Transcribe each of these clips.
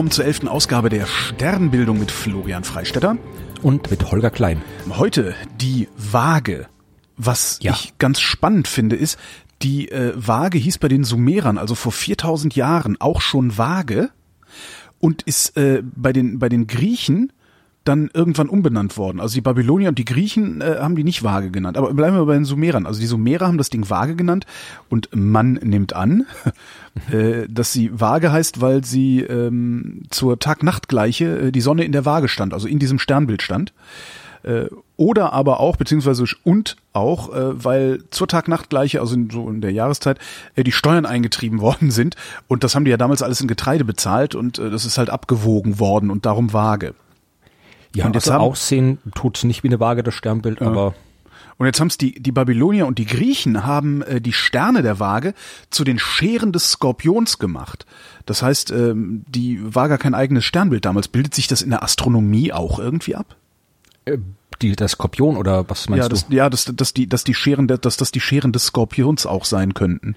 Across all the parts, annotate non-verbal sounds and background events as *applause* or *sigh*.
willkommen zur elften Ausgabe der Sternbildung mit Florian Freistetter. Und mit Holger Klein. Heute die Waage. Was Ja. ich ganz spannend finde, ist, die äh, Waage hieß bei den Sumerern, also vor 4000 Jahren, auch schon Waage und ist äh, bei den bei den Griechen dann irgendwann umbenannt worden. Also die Babylonier und die Griechen äh, haben die nicht Waage genannt. Aber bleiben wir bei den Sumerern. Also die Sumerer haben das Ding Waage genannt und man nimmt an, *laughs* äh, dass sie Waage heißt, weil sie ähm, zur Tag-Nacht-Gleiche äh, die Sonne in der Waage stand, also in diesem Sternbild stand. Äh, oder aber auch, beziehungsweise und auch, äh, weil zur Tag-Nacht-Gleiche, also in, so in der Jahreszeit, äh, die Steuern eingetrieben *laughs* worden sind. Und das haben die ja damals alles in Getreide bezahlt und äh, das ist halt abgewogen worden und darum Waage. Ja, Und jetzt also haben- aussehen tut's nicht wie eine Waage, das Sternbild, aber Und jetzt haben's die, die Babylonier und die Griechen haben äh, die Sterne der Waage zu den Scheren des Skorpions gemacht. Das heißt, ähm, die war gar kein eigenes Sternbild damals. Bildet sich das in der Astronomie auch irgendwie ab? äh, die, der Skorpion oder was meinst ja, das, du? ja, dass, dass die, dass die Scheren, dass das die Scheren des Skorpions auch sein könnten.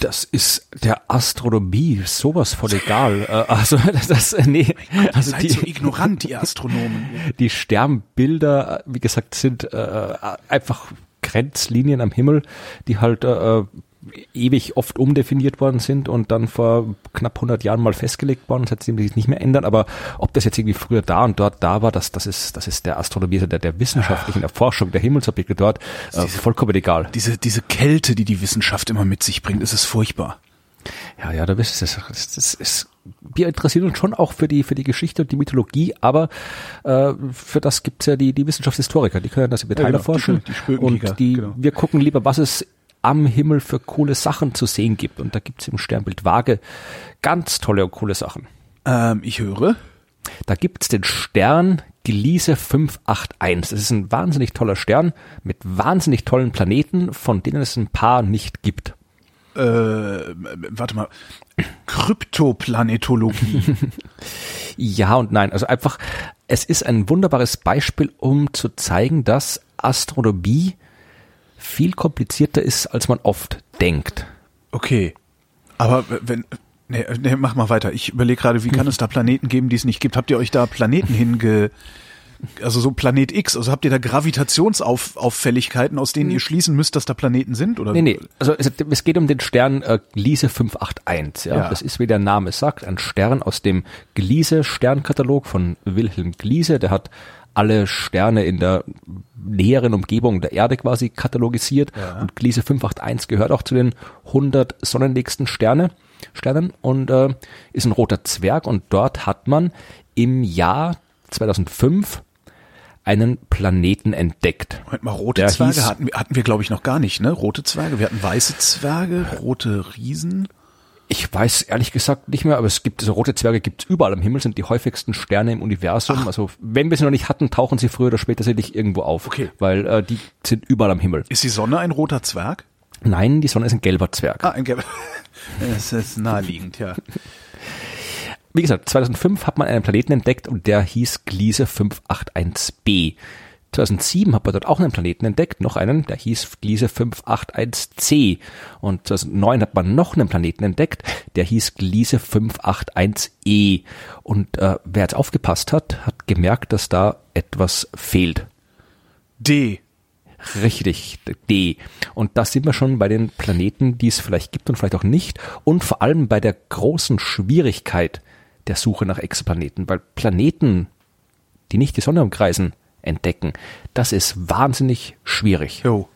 Das ist der Astronomie sowas von egal. Äh, also *laughs* das, äh, nee, also Seid so die, ignorant, die Astronomen. *laughs* die Sternbilder, äh, wie gesagt, sind äh, einfach Grenzlinien am Himmel, die halt äh, ewig oft umdefiniert worden sind und dann vor knapp 100 Jahren mal festgelegt worden, seitdem die sich nicht mehr ändern. Aber ob das jetzt irgendwie früher da und dort da war, das, das ist, das ist der Astronomie, also der, der wissenschaftlichen Erforschung der Himmelsobjekte dort äh, vollkommen egal. Diese, diese Kälte, die die Wissenschaft immer mit sich bringt, ist es furchtbar. Ja, ja, da wisst ihr es. Das, das ist, wir interessieren uns schon auch für die, für die Geschichte und die Mythologie, aber äh, für das gibt's ja die, die Wissenschaftshistoriker, die können das im Detail genau, erforschen. die- die Spökenkrieger, und die, genau. wir gucken lieber, was es am Himmel für coole Sachen zu sehen gibt. Und da gibt's im Sternbild Waage ganz tolle und coole Sachen. Ähm, ich höre. Da gibt's den Stern Gliese 581. Das ist ein wahnsinnig toller Stern mit wahnsinnig tollen Planeten, von denen es ein paar nicht gibt. Äh, warte mal. Kryptoplanetologie. *laughs* Ja und nein. Also einfach, es ist ein wunderbares Beispiel, um zu zeigen, dass Astronomie viel komplizierter ist, als man oft denkt. Okay. Aber wenn. Nee, nee, mach mal weiter. Ich überlege gerade, wie kann es da *laughs* Planeten geben, die es nicht gibt? Habt ihr euch da Planeten hinge. Also so Planet X, also habt ihr da Gravitationsauffälligkeiten, aus denen ihr schließen müsst, dass da Planeten sind? Oder? Nee, nee, also es, es geht um den Stern äh, Gliese 581. Ja? Ja. Das ist, wie der Name sagt, ein Stern aus dem Gliese-Sternkatalog von Wilhelm Gliese. Der hat alle Sterne in der näheren Umgebung der Erde quasi katalogisiert. Und Gliese 581 gehört auch zu den 100 sonnennächsten Sterne, Sternen und äh, ist ein roter Zwerg. Und dort hat man im Jahr 2005 einen Planeten entdeckt. Moment mal, rote Der Zwerge hieß- hatten wir, hatten wir glaube ich, noch gar nicht, ne? Rote Zwerge. Wir hatten weiße Zwerge, rote Riesen. Ich weiß ehrlich gesagt nicht mehr, aber es gibt, also rote Zwerge gibt's überall am Himmel, sind die häufigsten Sterne im Universum. Also wenn wir sie noch nicht hatten, tauchen sie früher oder später sicherlich irgendwo auf. Okay. Weil äh, die sind überall am Himmel. Ist die Sonne ein roter Zwerg? Nein, die Sonne ist ein gelber Zwerg. Ah, ein Gelber. *laughs* Das ist naheliegend, ja. Wie gesagt, 2005 hat man einen Planeten entdeckt und der hieß Gliese 581b. 2007 hat man dort auch einen Planeten entdeckt, noch einen, der hieß Gliese 581c. Und 2009 hat man noch einen Planeten entdeckt, der hieß Gliese 581e. Und äh, wer jetzt aufgepasst hat, hat gemerkt, dass da etwas fehlt. D. Richtig, D. Und da sind wir schon bei den Planeten, die es vielleicht gibt und vielleicht auch nicht. Und vor allem bei der großen Schwierigkeit der Suche nach Exoplaneten. Weil Planeten, die nicht die Sonne umkreisen, entdecken, das ist wahnsinnig schwierig. Jo.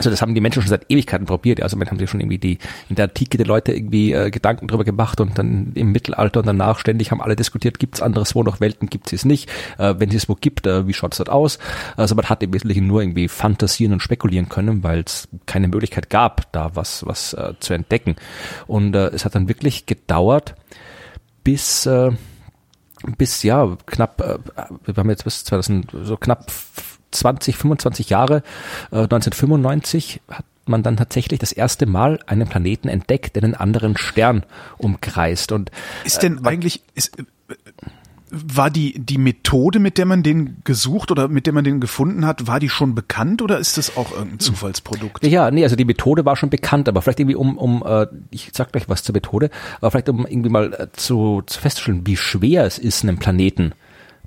Also das haben die Menschen schon seit Ewigkeiten probiert. Also man haben sie schon irgendwie die in der Antike die Leute irgendwie äh, Gedanken drüber gemacht und dann im Mittelalter und danach ständig haben alle diskutiert, gibt es anderswo noch Welten, gibt es nicht. Äh, wenn es es wo gibt, äh, wie schaut es dort aus? Also man hat im Wesentlichen nur irgendwie fantasieren und spekulieren können, weil es keine Möglichkeit gab, da was was äh, zu entdecken. Und äh, es hat dann wirklich gedauert, bis äh, bis ja knapp, äh, wir haben jetzt bis 2000 so knapp 20, 25 Jahre, äh, 1995 hat man dann tatsächlich das erste Mal einen Planeten entdeckt, der einen anderen Stern umkreist. Und Ist denn eigentlich, ist, äh, war die, die Methode, mit der man den gesucht oder mit der man den gefunden hat, war die schon bekannt oder ist das auch irgendein Zufallsprodukt? Ja, nee, also die Methode war schon bekannt, aber vielleicht irgendwie um, um äh, ich sag gleich was zur Methode, aber vielleicht um irgendwie mal äh, zu, zu festzustellen, wie schwer es ist, einen Planeten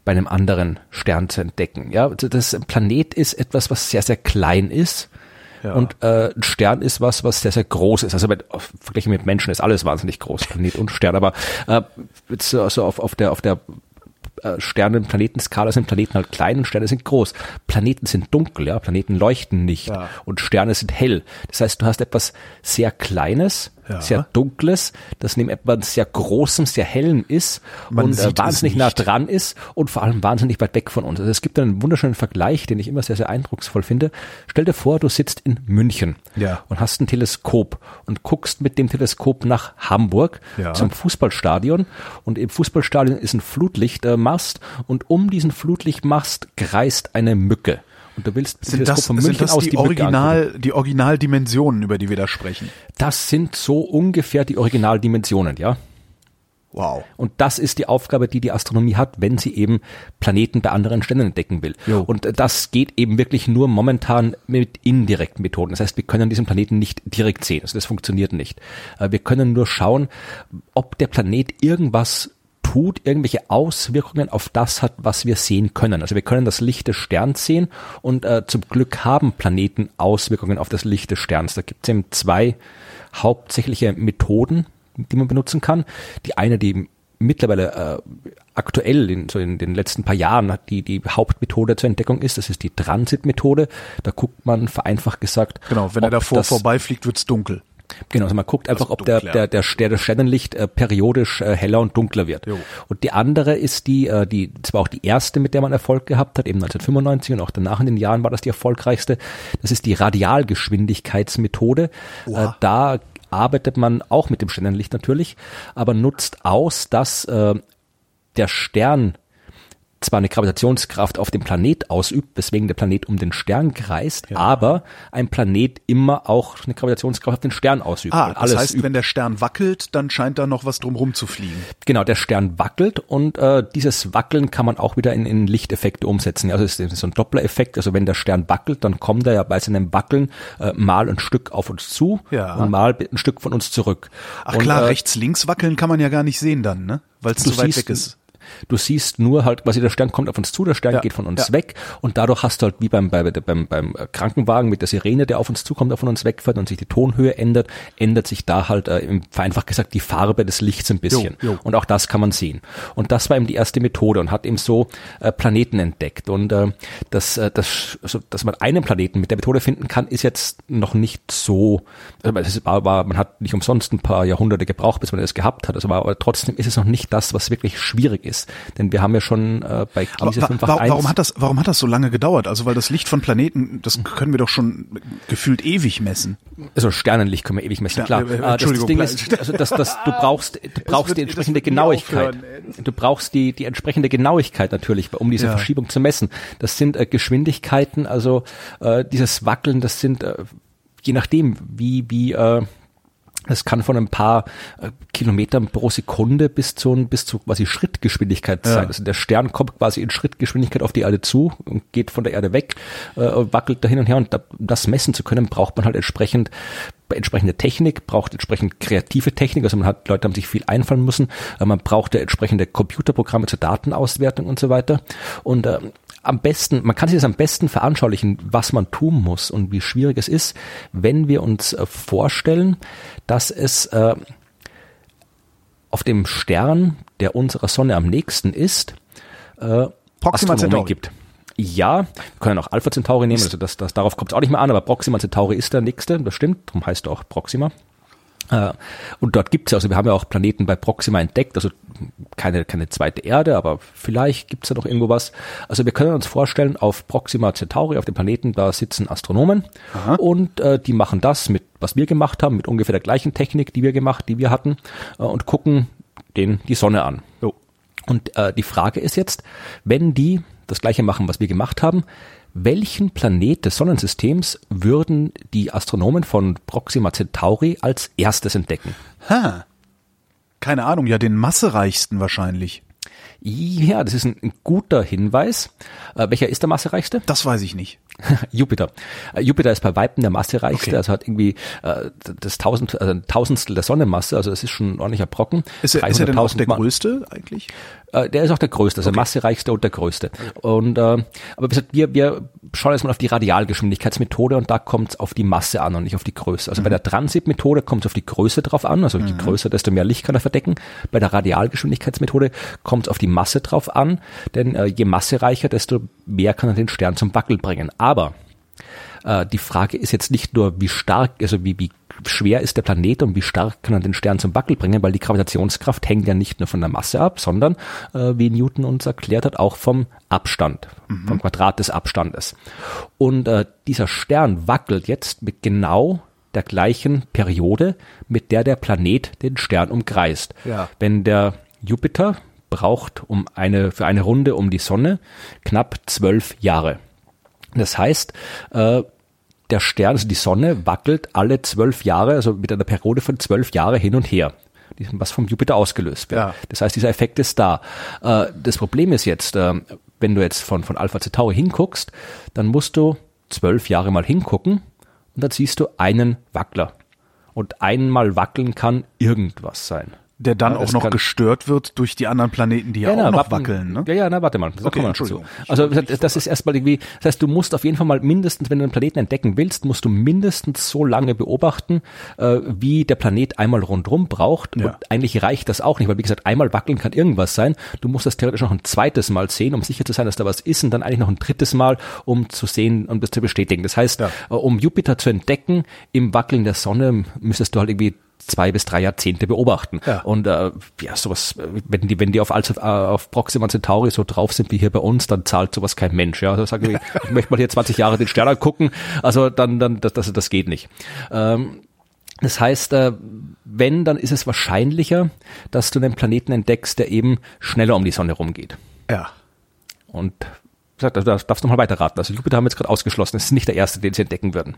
bei einem anderen Stern zu entdecken. Ja, also das Planet ist etwas, was sehr, sehr klein ist. Ja. Und äh, ein Stern ist was, was sehr, sehr groß ist. Also mit, auf, verglichen mit Menschen ist alles wahnsinnig groß, Planet und Stern. Aber äh, jetzt also auf, auf der auf der äh, Sternen-Planetenskala sind Planeten halt klein und Sterne sind groß. Planeten sind dunkel, ja, Planeten leuchten nicht ja. und Sterne sind hell. Das heißt, du hast etwas sehr Kleines, ja. sehr dunkles, das neben etwas sehr großem, sehr hellem ist Man und äh, wahnsinnig nah dran ist und vor allem wahnsinnig weit weg von uns. Also es gibt einen wunderschönen Vergleich, den ich immer sehr, sehr eindrucksvoll finde. Stell dir vor, du sitzt in München ja. und hast ein Teleskop und guckst mit dem Teleskop nach Hamburg ja. zum Fußballstadion und im Fußballstadion ist ein Flutlichtmast und um diesen Flutlichtmast kreist eine Mücke. Und du willst sind das, von München sind das aus die, die Original, die Originaldimensionen, über die wir da sprechen? Das sind so ungefähr die Originaldimensionen, ja. Wow. Und das ist die Aufgabe, die die Astronomie hat, wenn sie eben Planeten bei anderen Sternen entdecken will. Jo. Und das geht eben wirklich nur momentan mit indirekten Methoden. Das heißt, wir können diesen Planeten nicht direkt sehen. Also das funktioniert nicht. Äh, wir können nur schauen, ob der Planet irgendwas tut, irgendwelche Auswirkungen auf das hat, was wir sehen können. Also wir können das Licht des Sterns sehen und äh, zum Glück haben Planeten Auswirkungen auf das Licht des Sterns. Da gibt es eben zwei hauptsächliche Methoden, die man benutzen kann. Die eine, die mittlerweile äh, aktuell in, so in den letzten paar Jahren die, die Hauptmethode zur Entdeckung ist, das ist die Transitmethode. Da guckt man vereinfacht gesagt. Genau, wenn er davor vorbeifliegt, wird's dunkel. Genau, also man guckt einfach, ob der, der, der, der, der Sternenlicht äh, periodisch äh, heller und dunkler wird. Jo. Und die andere ist die, äh, die, das war auch die erste, mit der man Erfolg gehabt hat, eben 1995 und auch danach in den Jahren war das die erfolgreichste. Das ist die Radialgeschwindigkeitsmethode. Äh, da arbeitet man auch mit dem Sternenlicht natürlich, aber nutzt aus, dass äh, der Stern zwar eine Gravitationskraft auf dem Planet ausübt, weswegen der Planet um den Stern kreist, ja. aber ein Planet immer auch eine Gravitationskraft auf den Stern ausübt. Ah, das heißt, übt. wenn der Stern wackelt, dann scheint da noch was drumherum zu fliegen. Genau, der Stern wackelt und äh, dieses Wackeln kann man auch wieder in, in Lichteffekte umsetzen. Also es ist so ein Doppler-Effekt. Also wenn der Stern wackelt, dann kommt er ja bei seinem Wackeln äh, mal ein Stück auf uns zu ja. und mal ein Stück von uns zurück. Ach und, klar, äh, rechts-links wackeln kann man ja gar nicht sehen dann, ne? Weil es zu weit weg ist. Du siehst nur halt, quasi der Stern kommt auf uns zu, der Stern ja. geht von uns ja. weg und dadurch hast du halt wie beim, bei, beim, beim Krankenwagen mit der Sirene, der auf uns zukommt, der von uns wegfährt und sich die Tonhöhe ändert, ändert sich da halt äh, vereinfacht gesagt die Farbe des Lichts ein bisschen. Jo, jo. Und auch das kann man sehen. Und das war eben die erste Methode und hat eben so äh, Planeten entdeckt. Und äh, das, äh, das, also, dass man einen Planeten mit der Methode finden kann, ist jetzt noch nicht so, also es war, war, man hat nicht umsonst ein paar Jahrhunderte gebraucht, bis man das gehabt hat. Also war, aber trotzdem ist es noch nicht das, was wirklich schwierig ist ist. Denn wir haben ja schon äh, bei Gliese wa wa warum hat das, warum hat das so lange gedauert? Also weil das Licht von Planeten, das können wir doch schon gefühlt ewig messen. Also Sternenlicht können wir ewig messen, klar. Ja, äh, ah, das, das Ding ist, also das, das, du brauchst, du *laughs* brauchst wird, die entsprechende Genauigkeit. Du brauchst die, die entsprechende Genauigkeit natürlich, um diese ja. Verschiebung zu messen. Das sind äh, Geschwindigkeiten, also äh, dieses Wackeln, das sind äh, je nachdem, wie, wie, äh, es kann von ein paar äh, Kilometern pro Sekunde bis zu, bis zu quasi Schrittgeschwindigkeit ja. sein. Also der Stern kommt quasi in Schrittgeschwindigkeit auf die Erde zu und geht von der Erde weg, äh, wackelt da hin und her. Und da, das messen zu können, braucht man halt entsprechend entsprechende Technik, braucht entsprechend kreative Technik. Also man hat, Leute haben sich viel einfallen müssen. Äh, man brauchte entsprechende Computerprogramme zur Datenauswertung und so weiter. Und äh, am besten, man kann sich das am besten veranschaulichen, was man tun muss und wie schwierig es ist, wenn wir uns äh, vorstellen, dass es äh, auf dem Stern, der unserer Sonne am nächsten ist, äh, Proxima Astronomen gibt. Ja, wir können auch Alpha Centauri nehmen, also das, das, darauf kommt es auch nicht mehr an, aber Proxima Centauri ist der nächste, das stimmt, darum heißt er auch Proxima. Äh, und dort gibt's ja, also wir haben ja auch Planeten bei Proxima entdeckt, also keine, keine zweite Erde, aber vielleicht gibt's da noch irgendwo was. Also wir können uns vorstellen, auf Proxima Centauri, auf dem Planeten, da sitzen Astronomen Aha. und äh, die machen das mit, was wir gemacht haben, mit ungefähr der gleichen Technik, die wir gemacht, die wir hatten, äh, und gucken den die Sonne an. So. Und äh, die Frage ist jetzt, wenn die das gleiche machen, was wir gemacht haben, welchen Planet des Sonnensystems würden die Astronomen von Proxima Centauri als erstes entdecken? Ha. Keine Ahnung, ja den massereichsten wahrscheinlich. Ja, das ist ein, ein guter Hinweis. Äh, welcher ist der massereichste? Das weiß ich nicht. *laughs* Jupiter. Äh, Jupiter ist bei Weitem der massereichste, Okay. also hat irgendwie äh, das Tausend, also ein Tausendstel der Sonnenmasse, also es ist schon ein ordentlicher Brocken. Ist er, ist er denn auch 300.000 der größte eigentlich? Äh, der ist auch der größte, also massereichste und der größte. Und äh, aber wie gesagt, wir, wir schauen jetzt mal auf die Radialgeschwindigkeitsmethode und da kommt es auf die Masse an und nicht auf die Größe. Also bei der Transit-Methode kommt es auf die Größe drauf an, also je größer, desto mehr Licht kann er verdecken. Bei der Radialgeschwindigkeitsmethode kommt es auf die Masse drauf an, denn äh, je massereicher, desto mehr kann er den Stern zum Wackeln bringen. Aber äh, die Frage ist jetzt nicht nur, wie stark, also wie, wie schwer ist der Planet und wie stark kann er den Stern zum Wackel bringen, weil die Gravitationskraft hängt ja nicht nur von der Masse ab, sondern, äh, wie Newton uns erklärt hat, auch vom Abstand, vom Quadrat des Abstandes. Und äh, dieser Stern wackelt jetzt mit genau der gleichen Periode, mit der der Planet den Stern umkreist. Ja. Wenn der Jupiter braucht um eine, für eine Runde um die Sonne knapp zwölf Jahre. Das heißt, äh, der Stern, also die Sonne, wackelt alle zwölf Jahre, also mit einer Periode von zwölf Jahre hin und her, was vom Jupiter ausgelöst wird. Ja. Das heißt, dieser Effekt ist da. Äh, das Problem ist jetzt, äh, wenn du jetzt von, von Alpha Centauri hinguckst, dann musst du zwölf Jahre mal hingucken und dann siehst du einen Wackler. Und einmal wackeln kann irgendwas sein. Der dann Ja, auch das noch gestört wird durch die anderen Planeten, die ja, na, auch noch warten- wackeln. Ne? Ja, ja, na, warte mal. Da Okay, dazu. Entschuldigung. Ich Also, das, das ist erstmal irgendwie, das heißt, du musst auf jeden Fall mal mindestens, wenn du einen Planeten entdecken willst, musst du mindestens so lange beobachten, äh, wie der Planet einmal rundrum braucht. Ja. Und eigentlich reicht das auch nicht, weil wie gesagt, einmal wackeln kann irgendwas sein. Du musst das theoretisch noch ein zweites Mal sehen, um sicher zu sein, dass da was ist und dann eigentlich noch ein drittes Mal, um zu sehen und das zu bestätigen. Das heißt, Ja. äh, um Jupiter zu entdecken im Wackeln der Sonne, müsstest du halt irgendwie zwei bis drei Jahrzehnte beobachten. Ja. Und äh, ja, sowas, wenn die, wenn die auf, also, auf Proxima Centauri so drauf sind wie hier bei uns, dann zahlt sowas kein Mensch. Ja, also sagen wir, *laughs* ich möchte mal hier 20 Jahre den Stern angucken, also dann, dann, das, das, das geht nicht. Ähm, das heißt, äh, wenn, dann ist es wahrscheinlicher, dass du einen Planeten entdeckst, der eben schneller um die Sonne rumgeht. Ja. Und gesagt, da darfst du mal weiterraten. Also Jupiter haben wir jetzt gerade ausgeschlossen. Das ist nicht der erste, den sie entdecken würden.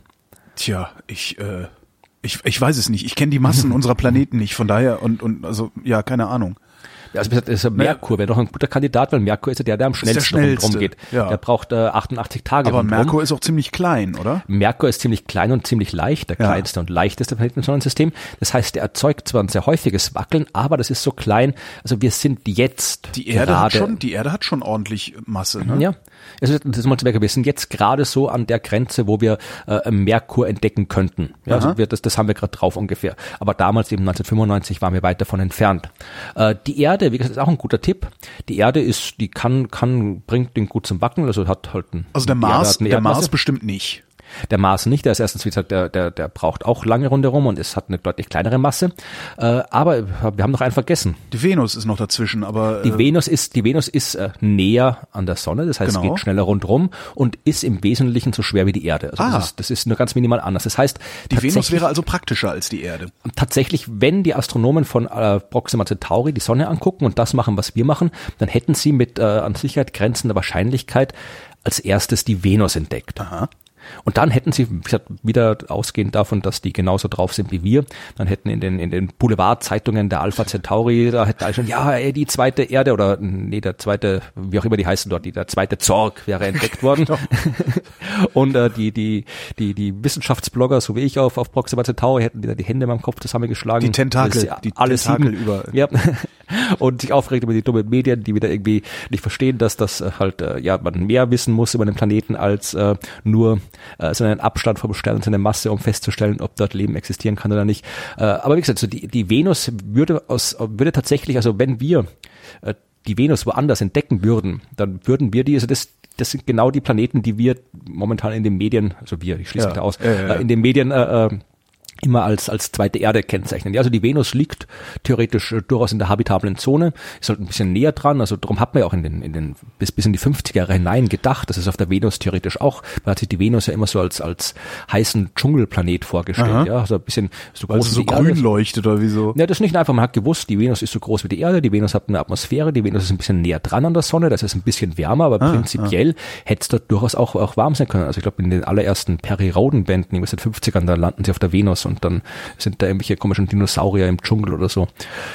Tja, ich, äh, ich, ich weiß es nicht. Ich kenne die Massen *laughs* unserer Planeten nicht. Von daher und, und also, ja, keine Ahnung. Also wie gesagt, ja Merkur wäre doch ein guter Kandidat, weil Merkur ist ja der, der am der schnellsten schnellste, rumgeht. ja. Der braucht äh, 88 Tage. Aber rundrum. Merkur ist auch ziemlich klein, oder? Merkur ist ziemlich klein und ziemlich leicht, der Ja. kleinste und leichteste Planet im Sonnensystem. Das heißt, der erzeugt zwar ein sehr häufiges Wackeln, aber das ist so klein. Also wir sind jetzt Die Erde hat gerade, schon, die Erde hat schon ordentlich Masse, ne? ja, also das ist mal zu merken, wir sind jetzt gerade so an der Grenze, wo wir äh, Merkur entdecken könnten. Ja, also wir, das, das haben wir gerade drauf ungefähr. Aber damals eben 1995 waren wir weit davon entfernt. Äh, die Erde, wie gesagt, ist auch ein guter Tipp. Die Erde ist, die kann, kann, bringt den gut zum Wackeln, also hat halt ein, Also der Mars, der. Mars bestimmt nicht. Der Mars nicht, der ist erstens, wie gesagt, der, der, der braucht auch lange rundherum und es hat eine deutlich kleinere Masse. Äh, aber wir haben noch einen vergessen. Die Venus ist noch dazwischen, aber Die äh, Venus ist, die Venus ist äh, näher an der Sonne, das heißt, Genau. geht schneller rundherum und ist im Wesentlichen so schwer wie die Erde. Also Ah. das, ist, das ist nur ganz minimal anders. Das heißt, die Venus wäre also praktischer als die Erde. tatsächlich, wenn die Astronomen von äh, Proxima Centauri die Sonne angucken und das machen, was wir machen, dann hätten sie mit äh, an Sicherheit grenzender Wahrscheinlichkeit als erstes die Venus entdeckt. Aha. Und dann hätten sie, wie gesagt, wieder ausgehend davon, dass die genauso drauf sind wie wir, dann hätten in den, in den Boulevardzeitungen der Alpha Centauri, da hätten alle schon, ja, ey, die zweite Erde oder, nee, der zweite, wie auch immer die heißen dort, die, der zweite Zorg wäre entdeckt worden. *laughs* *laughs* Und äh, die, die, die, die Wissenschaftsblogger, so wie ich auf, auf Proxima Centauri, hätten wieder die Hände in meinem Kopf zusammengeschlagen. Die Tentakel, Alles- die alles Tentakel sieben. überall. Ja. *laughs* Und sich aufregt über die dummen Medien, die wieder irgendwie nicht verstehen, dass das äh, halt, äh, ja, man mehr wissen muss über den Planeten als äh, nur äh, so einen Abstand vom Stern und seine Masse, um festzustellen, ob dort Leben existieren kann oder nicht. Äh, aber wie gesagt, so die, die Venus würde aus, würde tatsächlich, also wenn wir äh, die Venus woanders entdecken würden, dann würden wir die, also das, das sind genau die Planeten, die wir momentan in den Medien, also wir, ich schließe Ja, mich da aus, ja, ja, ja. äh, in den Medien äh, äh, immer als, als zweite Erde kennzeichnen. Ja, also die Venus liegt theoretisch äh, durchaus in der habitablen Zone, ist halt ein bisschen näher dran, also darum hat man ja auch in den, in den, bis, bis in die 50er Jahre hinein gedacht, dass es auf der Venus theoretisch auch, man hat sich die Venus ja immer so als, als heißen Dschungelplanet vorgestellt, Aha. ja, so ein bisschen so groß es so wie die Erde. grün leuchtet oder wieso? Ja, das ist nicht einfach, man hat gewusst, die Venus ist so groß wie die Erde, die Venus hat eine Atmosphäre, die Venus ist ein bisschen näher dran an der Sonne, das ist ein bisschen wärmer, aber Ah, prinzipiell hätte es dort durchaus auch, auch warm sein können. Also ich glaube, in den allerersten Perry-Roden-Bänden, in den 50ern, da landen sie auf der Venus und und dann sind da irgendwelche komischen Dinosaurier im Dschungel oder so,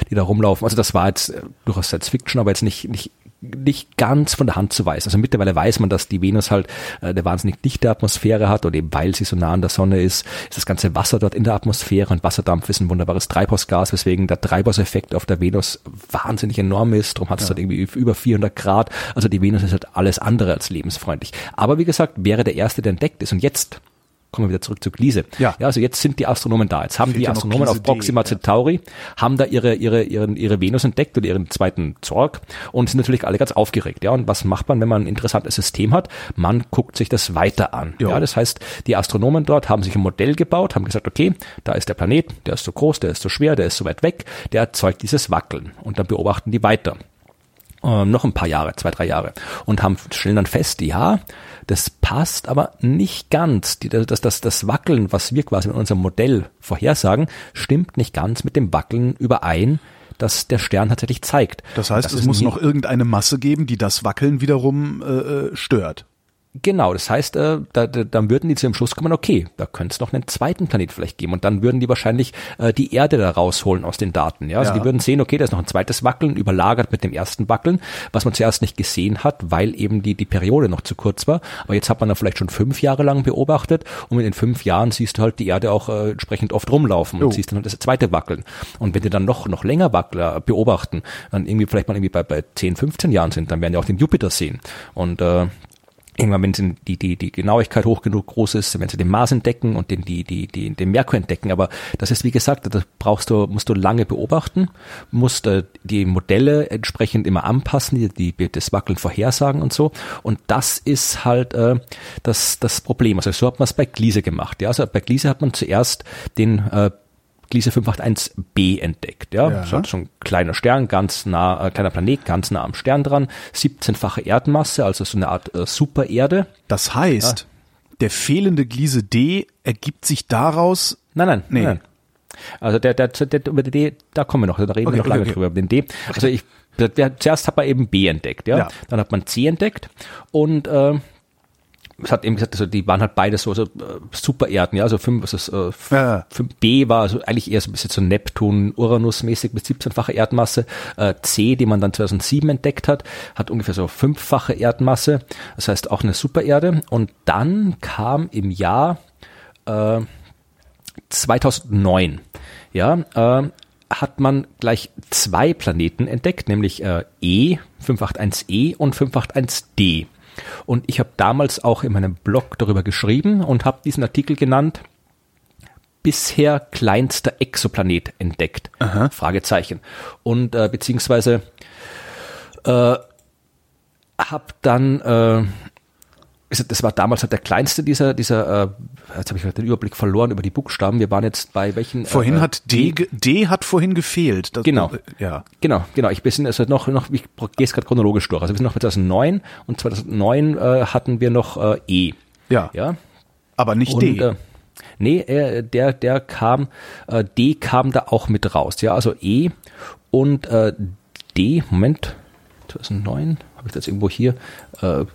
die da rumlaufen. Also das war jetzt äh, durchaus Science Fiction, aber jetzt nicht, nicht nicht ganz von der Hand zu weisen. Also mittlerweile weiß man, dass die Venus halt äh, eine wahnsinnig dichte Atmosphäre hat und eben weil sie so nah an der Sonne ist, ist das ganze Wasser dort in der Atmosphäre und Wasserdampf ist ein wunderbares Treibhausgas, weswegen der Treibhauseffekt auf der Venus wahnsinnig enorm ist. Darum hat es ja. halt irgendwie über 400 Grad. Also die Venus ist halt alles andere als lebensfreundlich. Aber wie gesagt, wäre der erste, der entdeckt ist und jetzt kommen wir wieder zurück zu Gliese. Ja. ja, also jetzt sind die Astronomen da. Jetzt haben Fehlt die Astronomen auf Proxima Centauri, ja. haben da ihre, ihre, ihren, ihre Venus entdeckt oder ihren zweiten Zorg und sind natürlich alle ganz aufgeregt. Ja, und was macht man, wenn man ein interessantes System hat? Man guckt sich das weiter an. Ja, ja das heißt, die Astronomen dort haben sich ein Modell gebaut, haben gesagt, okay, da ist der Planet, der ist so groß, der ist so schwer, der ist so weit weg, der erzeugt dieses Wackeln. Und dann beobachten die weiter. Ähm, noch ein paar Jahre, zwei, drei Jahre. Und haben, stellen dann fest, ja, das passt aber nicht ganz. Die, das, das, das Wackeln, was wir quasi in unserem Modell vorhersagen, stimmt nicht ganz mit dem Wackeln überein, das der Stern tatsächlich zeigt. Das heißt, das es muss noch irgendeine Masse geben, die das Wackeln wiederum äh, äh stört. Genau, das heißt, äh, da, da, dann würden die zu dem Schluss kommen, okay, da könnte es noch einen zweiten Planet vielleicht geben und dann würden die wahrscheinlich äh, die Erde da rausholen aus den Daten. Ja? Also ja. die würden sehen, okay, da ist noch ein zweites Wackeln, überlagert mit dem ersten Wackeln, was man zuerst nicht gesehen hat, weil eben die, die Periode noch zu kurz war. Aber jetzt hat man da vielleicht schon fünf Jahre lang beobachtet und in den fünf Jahren siehst du halt die Erde auch äh, entsprechend oft rumlaufen und oh. siehst dann halt das zweite Wackeln. Und wenn die dann noch, noch länger Wackler beobachten, dann irgendwie vielleicht mal irgendwie bei, bei 10, 15 Jahren sind, dann werden die auch den Jupiter sehen. Und äh, irgendwann, wenn die, die, die Genauigkeit hoch genug groß ist, wenn sie den Mars entdecken und den, die, die, die, den Merkur entdecken. Aber das ist, wie gesagt, das brauchst du, musst du lange beobachten, musst äh, die Modelle entsprechend immer anpassen, die, die das Wackeln vorhersagen und so. Und das ist halt äh, das, das Problem. Also so hat man es bei Gliese gemacht. Ja? Also bei Gliese hat man zuerst den äh, Gliese 581b entdeckt. Ja, ja. So, so ein kleiner Stern, ganz nah, äh, kleiner Planet, ganz nah am Stern dran, 17-fache Erdmasse, also so eine Art äh, Supererde. Das heißt, ja. der fehlende Gliese D ergibt sich daraus. Nein, nein, nee. nein. Also der, der, der, über den D, da kommen wir noch, da reden okay, wir noch lange okay. drüber, über den D. Also ich, der, zuerst hat man eben B entdeckt, ja? ja. Dann hat man C entdeckt und äh, es hat eben gesagt, also die waren halt beide so, so äh, Supererden, ja, also fünf, also äh, ja. 5b war also eigentlich eher so ein bisschen so Neptun, Uranus-mäßig mit 17-facher Erdmasse. Äh, C, die man dann 2007 entdeckt hat, hat ungefähr so fünffache Erdmasse, das heißt auch eine Supererde. Und dann kam im Jahr äh, 2009, ja, äh, hat man gleich zwei Planeten entdeckt, nämlich äh, E, 581e und 581d. Und ich habe damals auch in meinem Blog darüber geschrieben und habe diesen Artikel genannt, bisher kleinster Exoplanet entdeckt? Aha. Fragezeichen. Und äh, beziehungsweise äh, habe dann äh, das war damals halt der kleinste dieser, dieser, äh, jetzt habe ich den Überblick verloren über die Buchstaben. Wir waren jetzt bei welchen. Vorhin äh, hat D, D hat vorhin gefehlt. Das, genau. Äh, ja. Genau, genau. Ich bin also noch, noch, ich gehe es gerade chronologisch durch. Also wir sind noch 2009 und 2009 äh, hatten wir noch äh, E. Ja. Ja. Aber nicht und, D. Äh, nee, äh, der, der kam, äh, D kam da auch mit raus. Ja, also E und äh, D, Moment, 2009, habe ich das irgendwo hier, äh,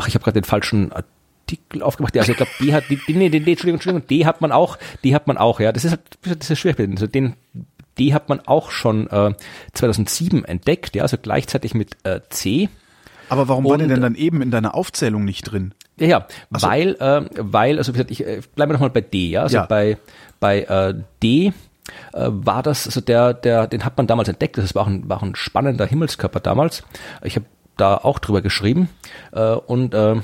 ach, ich habe gerade den falschen Artikel aufgemacht. Also ich glaube, die hat, die, die, nee, die, Entschuldigung, Entschuldigung, die hat man auch, die hat man auch, ja. Das ist halt, das ist schwierig. Also den, die hat man auch schon äh, 2007 entdeckt, ja, also gleichzeitig mit äh, C. Aber warum und, war der denn dann eben in deiner Aufzählung nicht drin? Ja, ja, so. weil, äh, weil, also wie gesagt, ich äh, bleibe nochmal bei D, ja, also ja. bei bei äh, D äh, war das, also der, der, den hat man damals entdeckt. Das war auch ein, war auch ein spannender Himmelskörper damals. Ich habe da auch drüber geschrieben äh, und äh,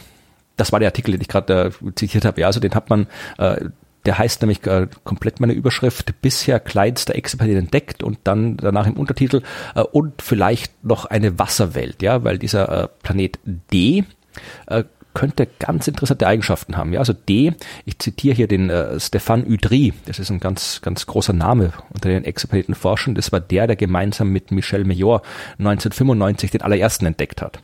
das war der Artikel, den ich gerade äh, zitiert habe. Ja, also den hat man, äh, der heißt nämlich äh, komplett meine Überschrift, bisher kleinster Exoplanet entdeckt und dann danach im Untertitel äh, und vielleicht noch eine Wasserwelt, ja, weil dieser äh, Planet D äh, könnte ganz interessante Eigenschaften haben. Ja, also D, ich zitiere hier den äh, Stefan Udry, das ist ein ganz, ganz großer Name unter den Exoplanetenforschern. Das war der, der gemeinsam mit Michel Mayor 1995 den allerersten entdeckt hat.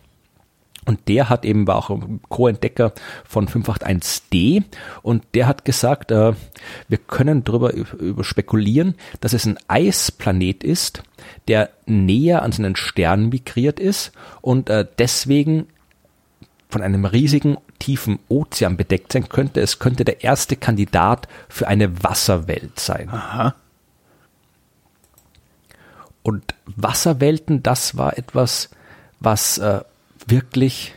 Und der hat eben war auch Co-Entdecker von 581D und der hat gesagt, äh, wir können darüber über spekulieren, dass es ein Eisplanet ist, der näher an seinen Stern migriert ist und äh, deswegen von einem riesigen, tiefen Ozean bedeckt sein könnte. Es könnte der erste Kandidat für eine Wasserwelt sein. Aha. Und Wasserwelten, das war etwas, was äh, wirklich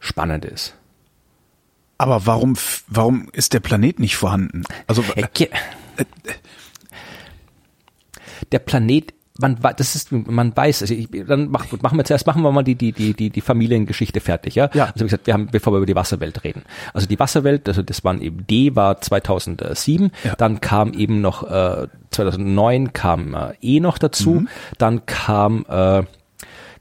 spannend ist. Aber warum, warum ist der Planet nicht vorhanden? Also, Äh, ge- Der Planet, man das ist, man weiß, also ich, dann mach, gut, machen wir zuerst, machen wir mal die, die, die, die, die Familiengeschichte fertig, ja? Ja. Also wie gesagt, wir haben, bevor wir über die Wasserwelt reden. Also die Wasserwelt, also das waren eben D war 2007, Ja. dann kam eben noch äh, 2009 kam äh, E noch dazu, Mhm. dann kam äh,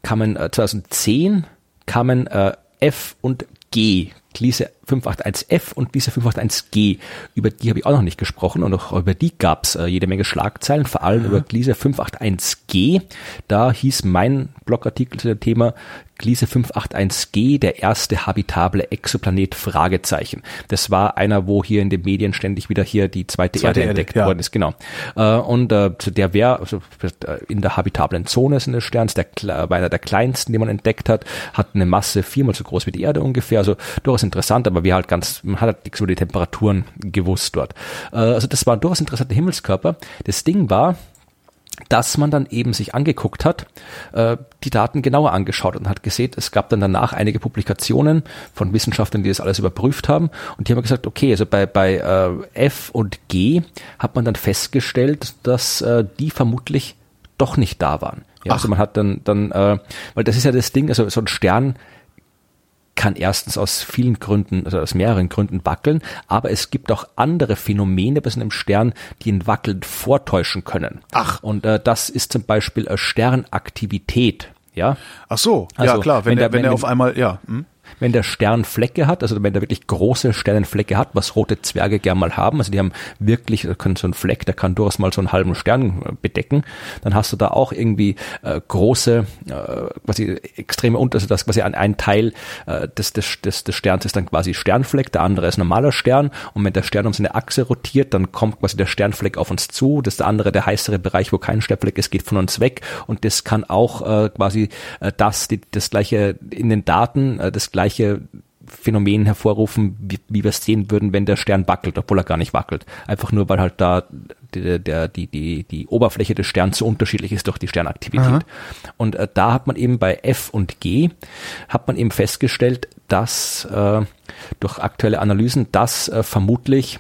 kamen äh, 2010 kamen äh, F und G, Gliese 581F und Gliese 581G. Über die habe ich auch noch nicht gesprochen und auch über die gab es äh, jede Menge Schlagzeilen, vor allem über Gliese 581G. Da hieß mein Blogartikel zu dem Thema Gliese 581G, der erste habitable Exoplanet, Fragezeichen. Das war einer, wo hier in den Medien ständig wieder hier die zweite, Zweite Erde entdeckt ja. worden ist, genau. Äh, und äh, zu der wäre also, äh, in der habitablen Zone des Sterns, der, einer der kleinsten, den man entdeckt hat, hat eine Masse viermal so groß wie die Erde ungefähr, also durchaus interessant, aber wir halt ganz, man hat halt nichts über die Temperaturen gewusst dort. Äh, also das war ein durchaus interessanter Himmelskörper. Das Ding war, dass man dann eben sich angeguckt hat, äh, die Daten genauer angeschaut und hat gesehen, es gab dann danach einige Publikationen von Wissenschaftlern, die das alles überprüft haben und die haben gesagt, okay, also bei, bei äh, F und G hat man dann festgestellt, dass äh, die vermutlich doch nicht da waren. Ja, also man hat dann, dann äh, weil das ist ja das Ding, also so ein Stern kann erstens aus vielen Gründen, also aus mehreren Gründen wackeln, aber es gibt auch andere Phänomene bei so einem Stern, die ein Wackeln vortäuschen können. Ach. Und äh, das ist zum Beispiel äh, Sternaktivität. Ja, ach so, ja Also, klar, wenn, wenn der, wenn wenn dem- auf einmal, ja. Hm? Wenn der Stern Flecke hat, also wenn der wirklich große Sternenflecke hat, was rote Zwerge gern mal haben, also die haben wirklich, können so ein Fleck, der kann durchaus mal so einen halben Stern äh, bedecken, dann hast du da auch irgendwie äh, große, äh, quasi extreme Unter, also das quasi ein, ein Teil äh, des, des, des, des Sterns ist dann quasi Sternfleck, der andere ist normaler Stern und wenn der Stern um seine Achse rotiert, dann kommt quasi der Sternfleck auf uns zu, das ist der andere, der heißere Bereich, wo kein Sternfleck ist, geht von uns weg und das kann auch äh, quasi äh, das, die, das gleiche in den Daten, äh, das gleiche Phänomen hervorrufen, wie, wie wir es sehen würden, wenn der Stern wackelt, obwohl er gar nicht wackelt. Einfach nur, weil halt da der, der, die, die, die Oberfläche des Sterns so unterschiedlich ist durch die Sternaktivität. Und äh, da hat man eben bei F und G, hat man eben festgestellt, dass äh, durch aktuelle Analysen, dass äh, vermutlich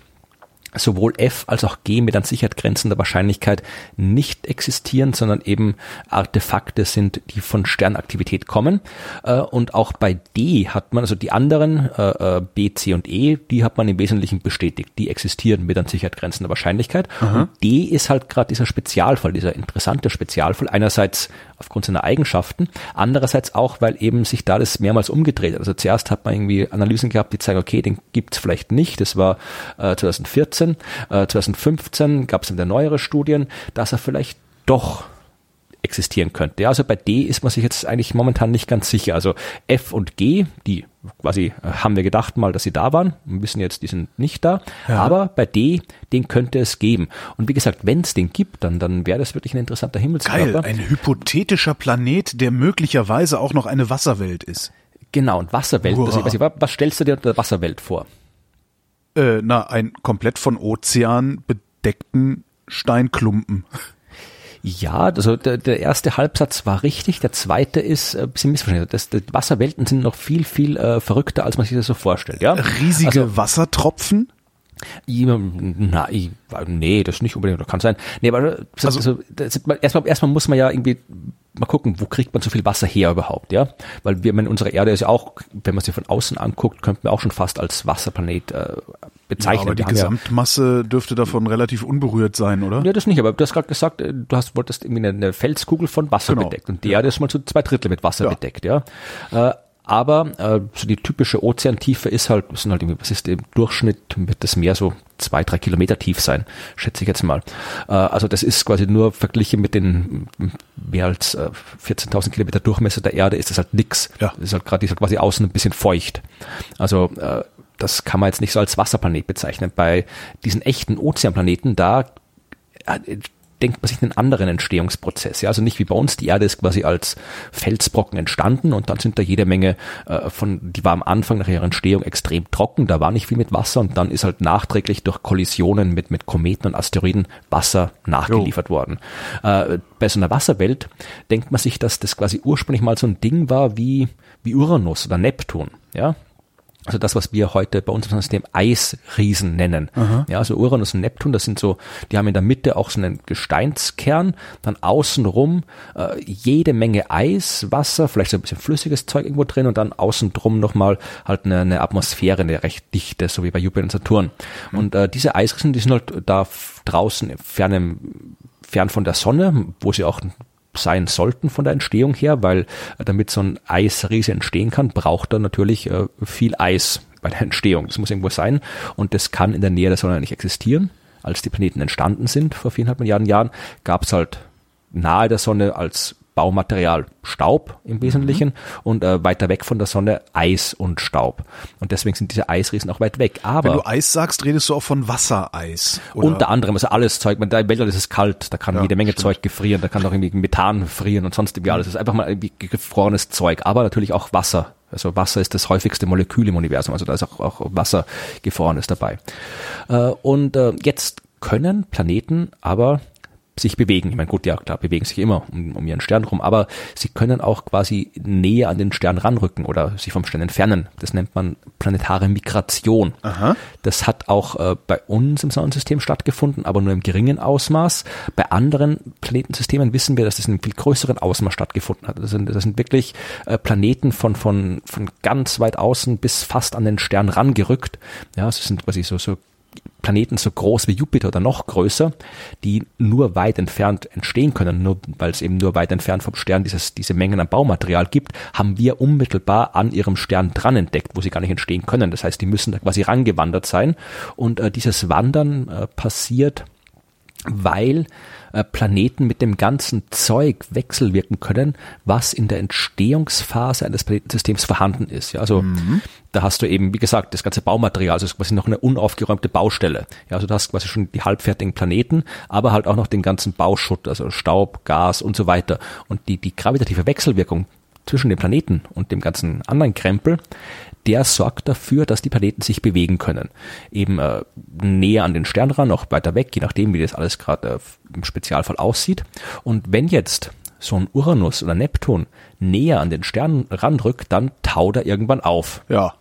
sowohl F als auch G mit an Sicherheit grenzender Wahrscheinlichkeit nicht existieren, sondern eben Artefakte sind, die von Sternaktivität kommen. Äh, Und auch bei D hat man, also die anderen, äh, äh, B, C und E, die hat man im Wesentlichen bestätigt. Die existieren mit an Sicherheit grenzender Wahrscheinlichkeit. Und D ist halt gerade dieser Spezialfall, dieser interessante Spezialfall. Einerseits aufgrund seiner Eigenschaften, andererseits auch, weil eben sich da das mehrmals umgedreht hat. Also zuerst hat man irgendwie Analysen gehabt, die zeigen, okay, den gibt's vielleicht nicht. Das war äh, 2014. Äh, 2015 gab es wieder neuere Studien, dass er vielleicht doch existieren könnte. Ja, also bei D ist man sich jetzt eigentlich momentan nicht ganz sicher. Also F und G, die quasi äh, haben wir gedacht mal, dass sie da waren. Wir wissen jetzt, die sind nicht da. Aber bei D, den könnte es geben. Und wie gesagt, wenn es den gibt, dann, dann wäre das wirklich ein interessanter Geil, Himmelskörper. ein hypothetischer Planet, der möglicherweise auch noch eine Wasserwelt ist. Genau, und Wasserwelt. Hurra. Also, was, was stellst du dir unter der Wasserwelt vor? Äh, na, ein komplett von Ozean bedeckten Steinklumpen. Ja, also der, der erste Halbsatz war richtig, der zweite ist äh, ein bisschen missverständlich. Das, die Wasserwelten sind noch viel, viel äh, verrückter, als man sich das so vorstellt. Ja? Riesige Also, Wassertropfen? Na, ich, nee, das nicht unbedingt, das kann sein. Nee, aber das, Also- also, das, erstmal, erstmal muss man ja irgendwie mal gucken, wo kriegt man so viel Wasser her überhaupt, ja? Weil wir, meine, unsere Erde ist ja auch, wenn man sie von außen anguckt, könnten wir auch schon fast als Wasserplanet äh, bezeichnen. aber die haben ja- Gesamtmasse dürfte davon relativ unberührt sein, oder? Ja, das nicht, aber du hast gerade gesagt, äh, du hast, wolltest irgendwie eine, eine Felskugel von Wasser Genau. bedeckt und die Erde ist mal zu zwei Drittel mit Wasser Ja. bedeckt, ja. Äh, aber äh, so die typische Ozeantiefe ist halt, sind halt irgendwie, was ist im Durchschnitt, wird das Meer so zwei, drei Kilometer tief sein, schätze ich jetzt mal. Äh, also das ist quasi nur verglichen mit den mehr als äh, 14.000 Kilometer Durchmesser der Erde ist das halt nix. Ja. Das ist halt gerade halt quasi außen ein bisschen feucht. Also äh, das kann man jetzt nicht so als Wasserplanet bezeichnen. Bei diesen echten Ozeanplaneten, da äh, denkt man sich einen anderen Entstehungsprozess. Ja, also nicht wie bei uns, die Erde ist quasi als Felsbrocken entstanden und dann sind da jede Menge äh, von, die war am Anfang nach ihrer Entstehung extrem trocken, da war nicht viel mit Wasser und dann ist halt nachträglich durch Kollisionen mit, mit Kometen und Asteroiden Wasser nachgeliefert jo. worden. Äh, bei so einer Wasserwelt denkt man sich, dass das quasi ursprünglich mal so ein Ding war wie, wie Uranus oder Neptun. Ja, also das, was wir heute bei uns im System Eisriesen nennen. Aha. Ja, also Uranus und Neptun, das sind so, die haben in der Mitte auch so einen Gesteinskern, dann außenrum äh, jede Menge Eis, Wasser, vielleicht so ein bisschen flüssiges Zeug irgendwo drin und dann außen drum nochmal halt eine, eine Atmosphäre, eine recht dichte, so wie bei Jupiter und Saturn. Mhm. Und äh, diese Eisriesen, die sind halt da draußen fern, fern von der Sonne, wo sie auch sein sollten von der Entstehung her, weil äh, damit so ein Eisriese entstehen kann, braucht er natürlich äh, viel Eis bei der *laughs* Entstehung. Das muss irgendwo sein und das kann in der Nähe der Sonne nicht existieren. Als die Planeten entstanden sind vor viereinhalb Milliarden Jahren, gab es halt nahe der Sonne als Baumaterial Staub im Wesentlichen mhm. und äh, weiter weg von der Sonne Eis und Staub. Und deswegen sind diese Eisriesen auch weit weg. Aber wenn du Eis sagst, redest du auch von Wassereis. Oder? Unter anderem, also alles Zeug. Man, da im Weltall ist es kalt, da kann ja, jede Menge stimmt. Zeug gefrieren, da kann auch irgendwie Methan frieren und sonst irgendwie alles. Es ist einfach mal irgendwie gefrorenes Zeug, aber natürlich auch Wasser. Also Wasser ist das häufigste Molekül im Universum, also da ist auch, auch Wasser gefrorenes dabei. Äh, und äh, jetzt können Planeten aber sich bewegen. Ich meine, gut, ja klar, bewegen sich immer um, um ihren Stern rum, aber sie können auch quasi näher an den Stern ranrücken oder sich vom Stern entfernen. Das nennt man planetare Migration. Aha. Das hat auch äh, bei uns im Sonnensystem stattgefunden, aber nur im geringen Ausmaß. Bei anderen Planetensystemen wissen wir, dass das in einem viel größeren Ausmaß stattgefunden hat. Das sind, das sind wirklich äh, Planeten von, von, von ganz weit außen bis fast an den Stern rangerückt. Ja, es sind quasi so, so Planeten so groß wie Jupiter oder noch größer, die nur weit entfernt entstehen können, nur weil es eben nur weit entfernt vom Stern dieses, diese Mengen an Baumaterial gibt, haben wir unmittelbar an ihrem Stern dran entdeckt, wo sie gar nicht entstehen können. Das heißt, die müssen da quasi rangewandert sein. Und äh, dieses Wandern äh, passiert, weil äh, Planeten mit dem ganzen Zeug wechselwirken können, was in der Entstehungsphase eines Planetensystems vorhanden ist. Ja, also mhm. da hast du eben, wie gesagt, das ganze Baumaterial, also quasi noch eine unaufgeräumte Baustelle. Ja, also du hast quasi schon die halbfertigen Planeten, aber halt auch noch den ganzen Bauschutt, also Staub, Gas und so weiter. Und die, die gravitative Wechselwirkung zwischen dem Planeten und dem ganzen anderen Krempel, der sorgt dafür, dass die Planeten sich bewegen können. Eben äh, näher an den Stern ran, auch weiter weg, je nachdem, wie das alles gerade äh, im Spezialfall aussieht. Und wenn jetzt so ein Uranus oder Neptun näher an den Stern ranrückt, dann taut er irgendwann auf. Ja.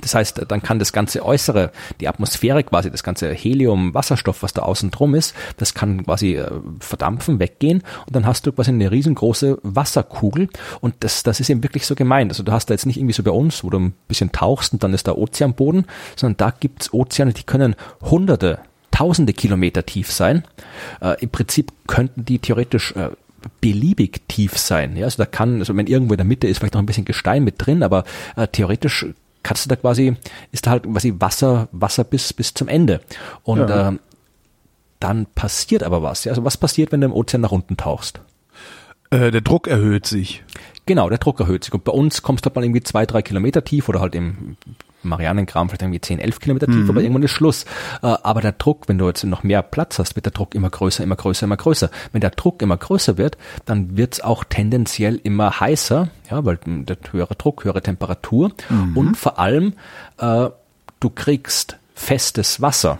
Das heißt, dann kann das ganze Äußere, die Atmosphäre quasi, das ganze Helium, Wasserstoff, was da außen drum ist, das kann quasi äh, verdampfen, weggehen und dann hast du quasi eine riesengroße Wasserkugel und das, das ist eben wirklich so gemeint. Also du hast da jetzt nicht irgendwie so bei uns, wo du ein bisschen tauchst und dann ist da Ozeanboden, sondern da gibt's Ozeane, die können hunderte, tausende Kilometer tief sein. Äh, Im Prinzip könnten die theoretisch äh, beliebig tief sein. Ja, also da kann, also wenn irgendwo in der Mitte ist vielleicht noch ein bisschen Gestein mit drin, aber äh, theoretisch kannst du da quasi, ist da halt quasi Wasser, Wasser bis, bis zum Ende. Und ja. äh, dann passiert aber was. Also was passiert, wenn du im Ozean nach unten tauchst? Äh, der Druck erhöht sich. Genau, der Druck erhöht sich. Und bei uns kommst du halt mal irgendwie zwei, drei Kilometer tief oder halt im Marianenkram vielleicht irgendwie 10, 11 Kilometer tief, mhm. aber irgendwann ist Schluss. Äh, aber der Druck, wenn du jetzt noch mehr Platz hast, wird der Druck immer größer, immer größer, immer größer. Wenn der Druck immer größer wird, dann wird es auch tendenziell immer heißer, ja, weil der höhere Druck, höhere Temperatur mhm. und vor allem äh, du kriegst festes Wasser.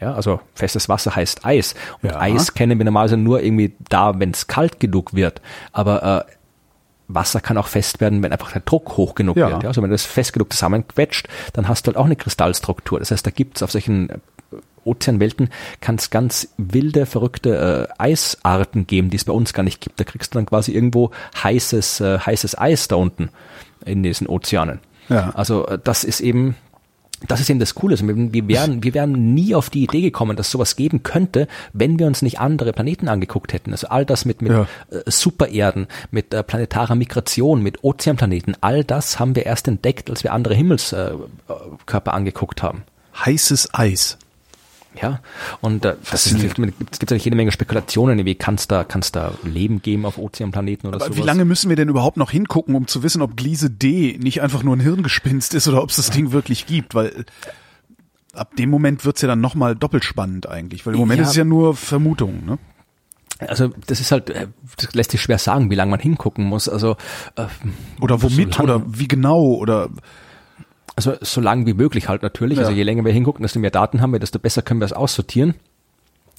Ja, also festes Wasser heißt Eis. Und ja. Eis kennen wir normalerweise nur irgendwie da, wenn es kalt genug wird. Aber äh, Wasser kann auch fest werden, wenn einfach der Druck hoch genug ja. wird. Ja? Also wenn das fest genug zusammenquetscht, dann hast du halt auch eine Kristallstruktur. Das heißt, da gibt's auf solchen äh, Ozeanwelten kann es ganz wilde, verrückte äh, Eisarten geben, die es bei uns gar nicht gibt. Da kriegst du dann quasi irgendwo heißes, äh, heißes Eis da unten in diesen Ozeanen. Ja. Also äh, das ist eben das ist eben das Coole. Also wir wären, wir wären nie auf die Idee gekommen, dass sowas geben könnte, wenn wir uns nicht andere Planeten angeguckt hätten. Also all das mit, mit ja. äh, Supererden, mit äh, planetarer Migration, mit Ozeanplaneten, all das haben wir erst entdeckt, als wir andere Himmelskörper äh, angeguckt haben. Heißes Eis. Ja, und äh, das es gibt ja jede Menge Spekulationen, wie kann es da, kann's da Leben geben auf Ozeanplaneten oder so. Wie lange müssen wir denn überhaupt noch hingucken, um zu wissen, ob Gliese D nicht einfach nur ein Hirngespinst ist oder ob es das Ding wirklich gibt? Weil ab dem Moment wird's ja dann nochmal doppelt spannend eigentlich, weil im Moment ja, ist es ja nur Vermutung, ne? Also das ist halt, äh, das lässt sich schwer sagen, wie lange man hingucken muss. Also äh, oder womit so oder wie genau oder also so lang wie möglich halt natürlich. Ja. Also je länger wir hingucken, desto mehr Daten haben wir, desto besser können wir es aussortieren.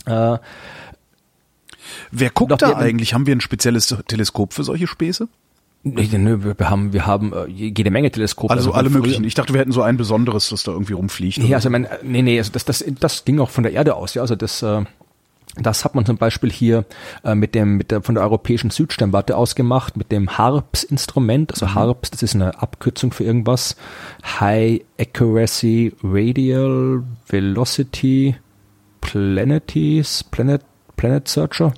Äh, wer guckt da eigentlich? Haben wir ein spezielles Teleskop für solche Späße? nö, wir haben, wir haben äh, jede Menge Teleskope. Also von alle möglichen. Ich dachte, wir hätten so ein besonderes, das da irgendwie rumfliegt. Nee, also ich meine, nee, nee, also das, das, das ging auch von der Erde aus, ja. Also das, äh, das hat man zum Beispiel hier äh, mit dem, mit der von der europäischen Südsternwarte aus gemacht, mit dem HARPS-Instrument. Also HARPS, das ist eine Abkürzung für irgendwas. High Accuracy Radial Velocity Planeties, Planet, Planet Searcher.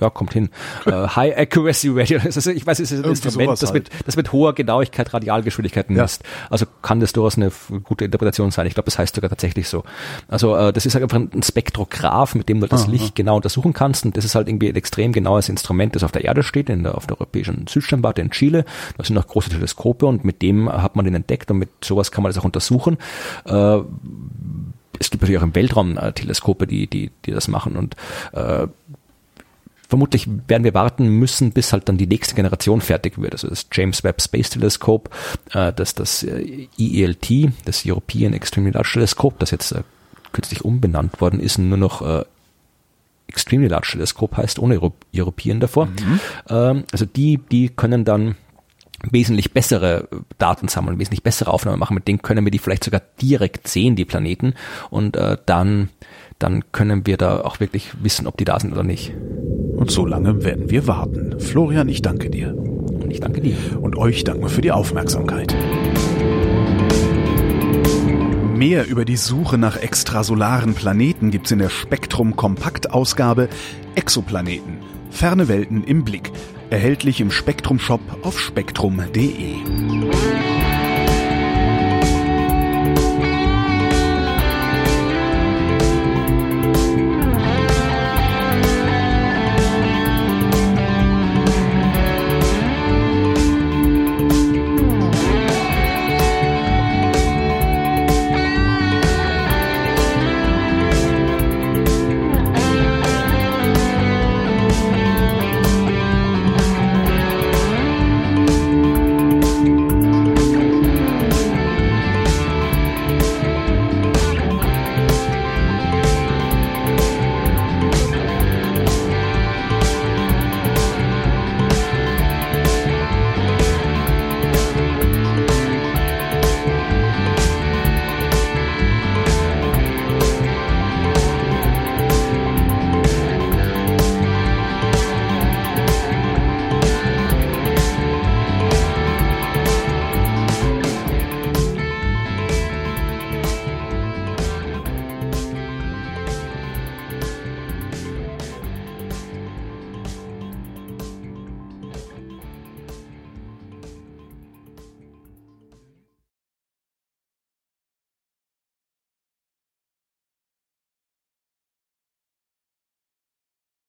Ja, kommt hin. Äh, High Accuracy Radio. Also ich weiß, es ist ein Irgendwie Instrument, das halt. mit, das mit hoher Genauigkeit Radialgeschwindigkeiten Ja. misst. Also kann das durchaus eine gute Interpretation sein. Ich glaube, das heißt sogar tatsächlich so. Also äh, das ist halt einfach ein Spektrograph, mit dem du das Aha. Licht genau untersuchen kannst. Und das ist halt irgendwie ein extrem genaues Instrument, das auf der Erde steht, in der, auf der europäischen Südsternwarte in Chile. Da sind noch große Teleskope und mit dem hat man den entdeckt und mit sowas kann man das auch untersuchen. Äh, es gibt natürlich auch im Weltraum äh, Teleskope, die, die, die das machen und äh, vermutlich werden wir warten müssen, bis halt dann die nächste Generation fertig wird. Also das James Webb Space Telescope, äh, das, das äh, EELT, das European Extremely Large Telescope, das jetzt äh, kürzlich umbenannt worden ist, und nur noch äh, Extremely Large Telescope heißt, ohne Euro European davor. Ähm, also die, die können dann wesentlich bessere Daten sammeln, wesentlich bessere Aufnahmen machen. Mit denen können wir die vielleicht sogar direkt sehen, die Planeten. Und äh, dann, dann können wir da auch wirklich wissen, ob die da sind oder nicht. Und so lange werden wir warten. Florian, ich danke dir. Und ich danke dir. Und euch danken wir für die Aufmerksamkeit. Mehr über die Suche nach extrasolaren Planeten gibt's in der Spektrum Kompaktausgabe Exoplaneten. Ferne Welten im Blick. Erhältlich im Spektrum Shop auf spektrum.de.